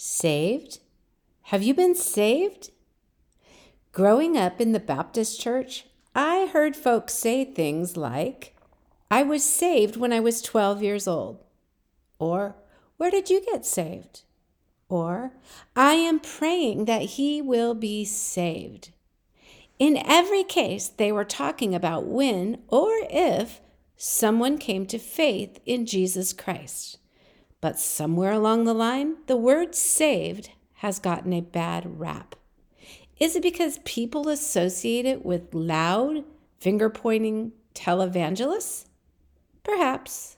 Saved? Have you been saved? Growing up in the Baptist church, I heard folks say things like, I was saved when I was 12 years old. Or, Where did you get saved? Or, I am praying that he will be saved. In every case, they were talking about when or if someone came to faith in Jesus Christ. But somewhere along the line, the word saved has gotten a bad rap. Is it because people associate it with loud, finger pointing televangelists? Perhaps.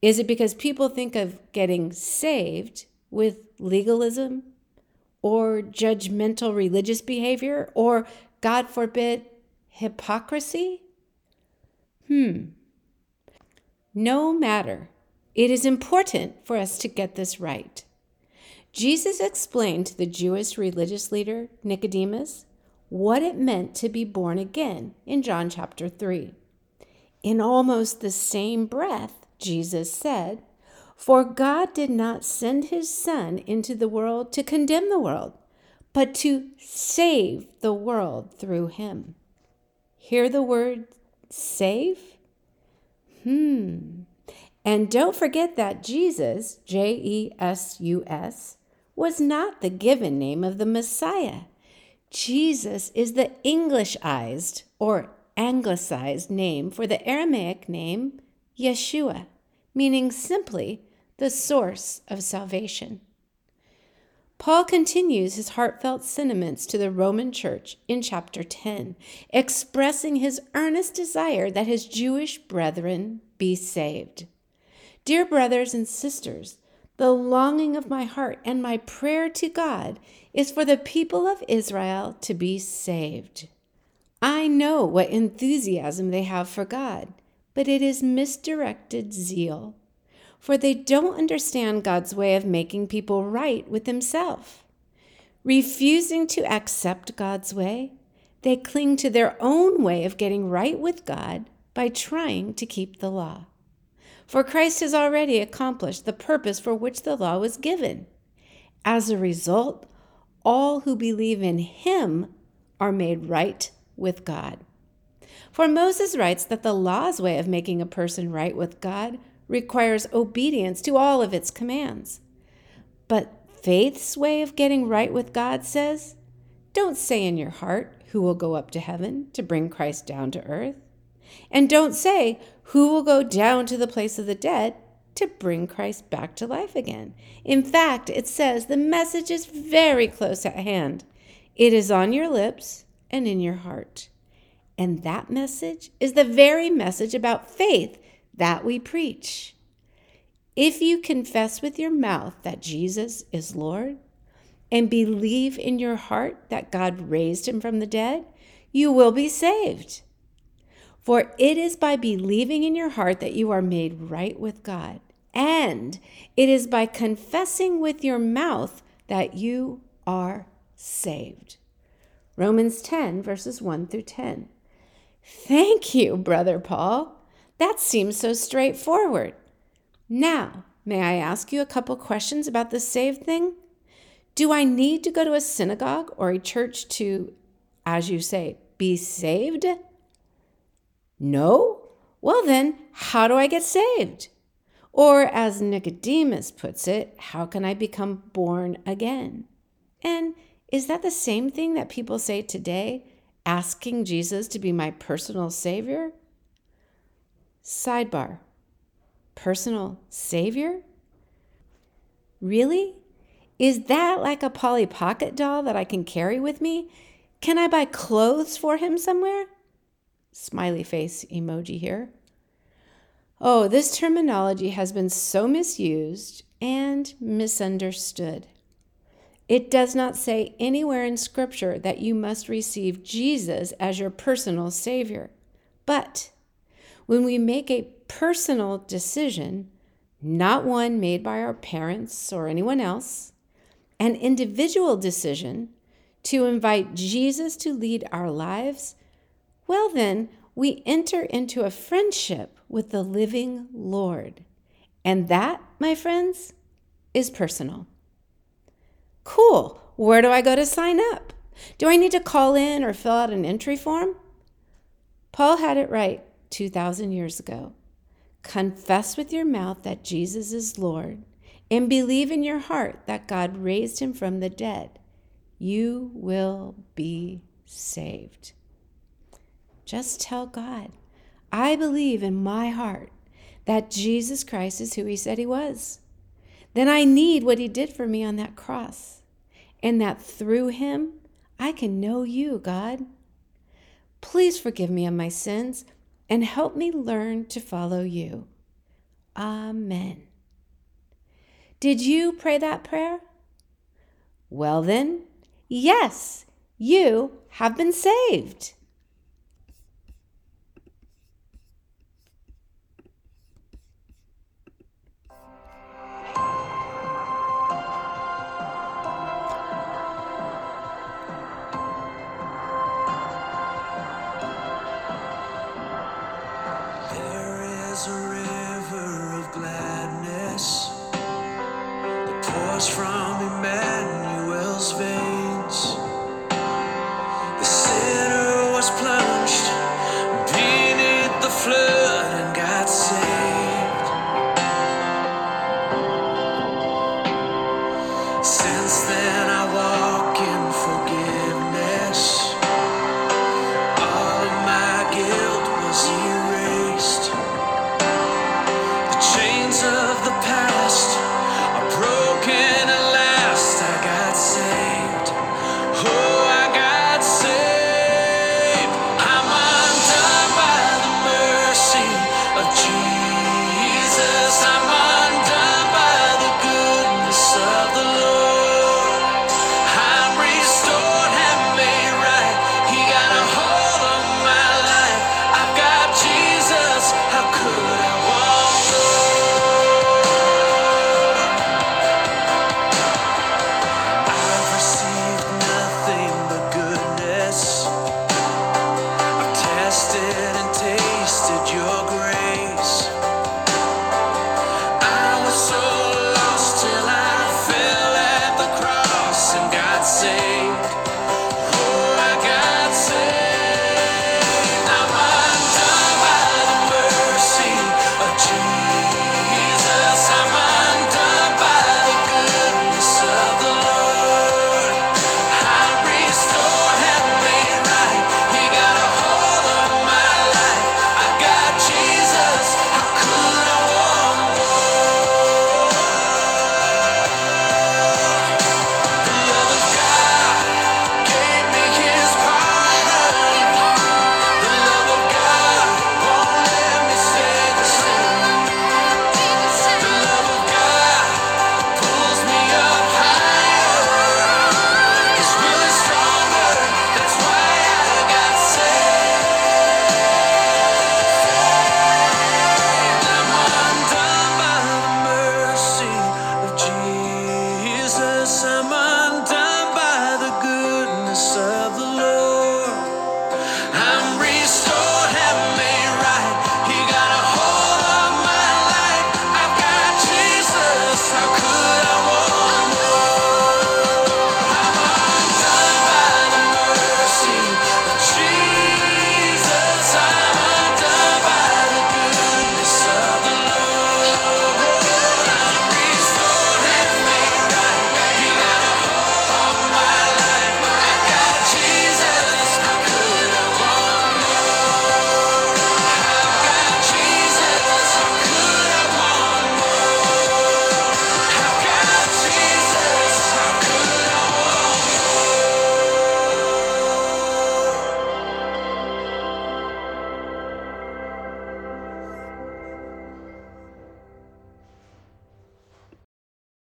Is it because people think of getting saved with legalism or judgmental religious behavior or, God forbid, hypocrisy? Hmm. No matter. It is important for us to get this right. Jesus explained to the Jewish religious leader Nicodemus what it meant to be born again in John chapter 3. In almost the same breath, Jesus said, For God did not send his Son into the world to condemn the world, but to save the world through him. Hear the word save? Hmm. And don't forget that Jesus, J E S U S, was not the given name of the Messiah. Jesus is the Englishized or anglicized name for the Aramaic name Yeshua, meaning simply the source of salvation. Paul continues his heartfelt sentiments to the Roman church in chapter 10, expressing his earnest desire that his Jewish brethren be saved. Dear brothers and sisters, the longing of my heart and my prayer to God is for the people of Israel to be saved. I know what enthusiasm they have for God, but it is misdirected zeal for they don't understand God's way of making people right with Himself. Refusing to accept God's way, they cling to their own way of getting right with God by trying to keep the law. For Christ has already accomplished the purpose for which the law was given. As a result, all who believe in Him are made right with God. For Moses writes that the law's way of making a person right with God requires obedience to all of its commands. But faith's way of getting right with God says, don't say in your heart, who will go up to heaven to bring Christ down to earth. And don't say, who will go down to the place of the dead to bring Christ back to life again. In fact, it says the message is very close at hand. It is on your lips and in your heart. And that message is the very message about faith that we preach. If you confess with your mouth that Jesus is Lord and believe in your heart that God raised him from the dead, you will be saved. For it is by believing in your heart that you are made right with God, and it is by confessing with your mouth that you are saved. Romans 10, verses 1 through 10. Thank you, Brother Paul. That seems so straightforward. Now, may I ask you a couple questions about the saved thing? Do I need to go to a synagogue or a church to, as you say, be saved? No? Well, then, how do I get saved? Or, as Nicodemus puts it, how can I become born again? And is that the same thing that people say today, asking Jesus to be my personal Savior? Sidebar Personal Savior? Really? Is that like a Polly Pocket doll that I can carry with me? Can I buy clothes for him somewhere? Smiley face emoji here. Oh, this terminology has been so misused and misunderstood. It does not say anywhere in Scripture that you must receive Jesus as your personal Savior. But when we make a personal decision, not one made by our parents or anyone else, an individual decision to invite Jesus to lead our lives, well, then we enter into a friendship with the living Lord. And that, my friends, is personal. Cool. Where do I go to sign up? Do I need to call in or fill out an entry form? Paul had it right 2,000 years ago. Confess with your mouth that Jesus is Lord and believe in your heart that God raised him from the dead. You will be saved. Just tell God, I believe in my heart that Jesus Christ is who he said he was. Then I need what he did for me on that cross, and that through him I can know you, God. Please forgive me of my sins and help me learn to follow you. Amen. Did you pray that prayer? Well, then, yes, you have been saved. From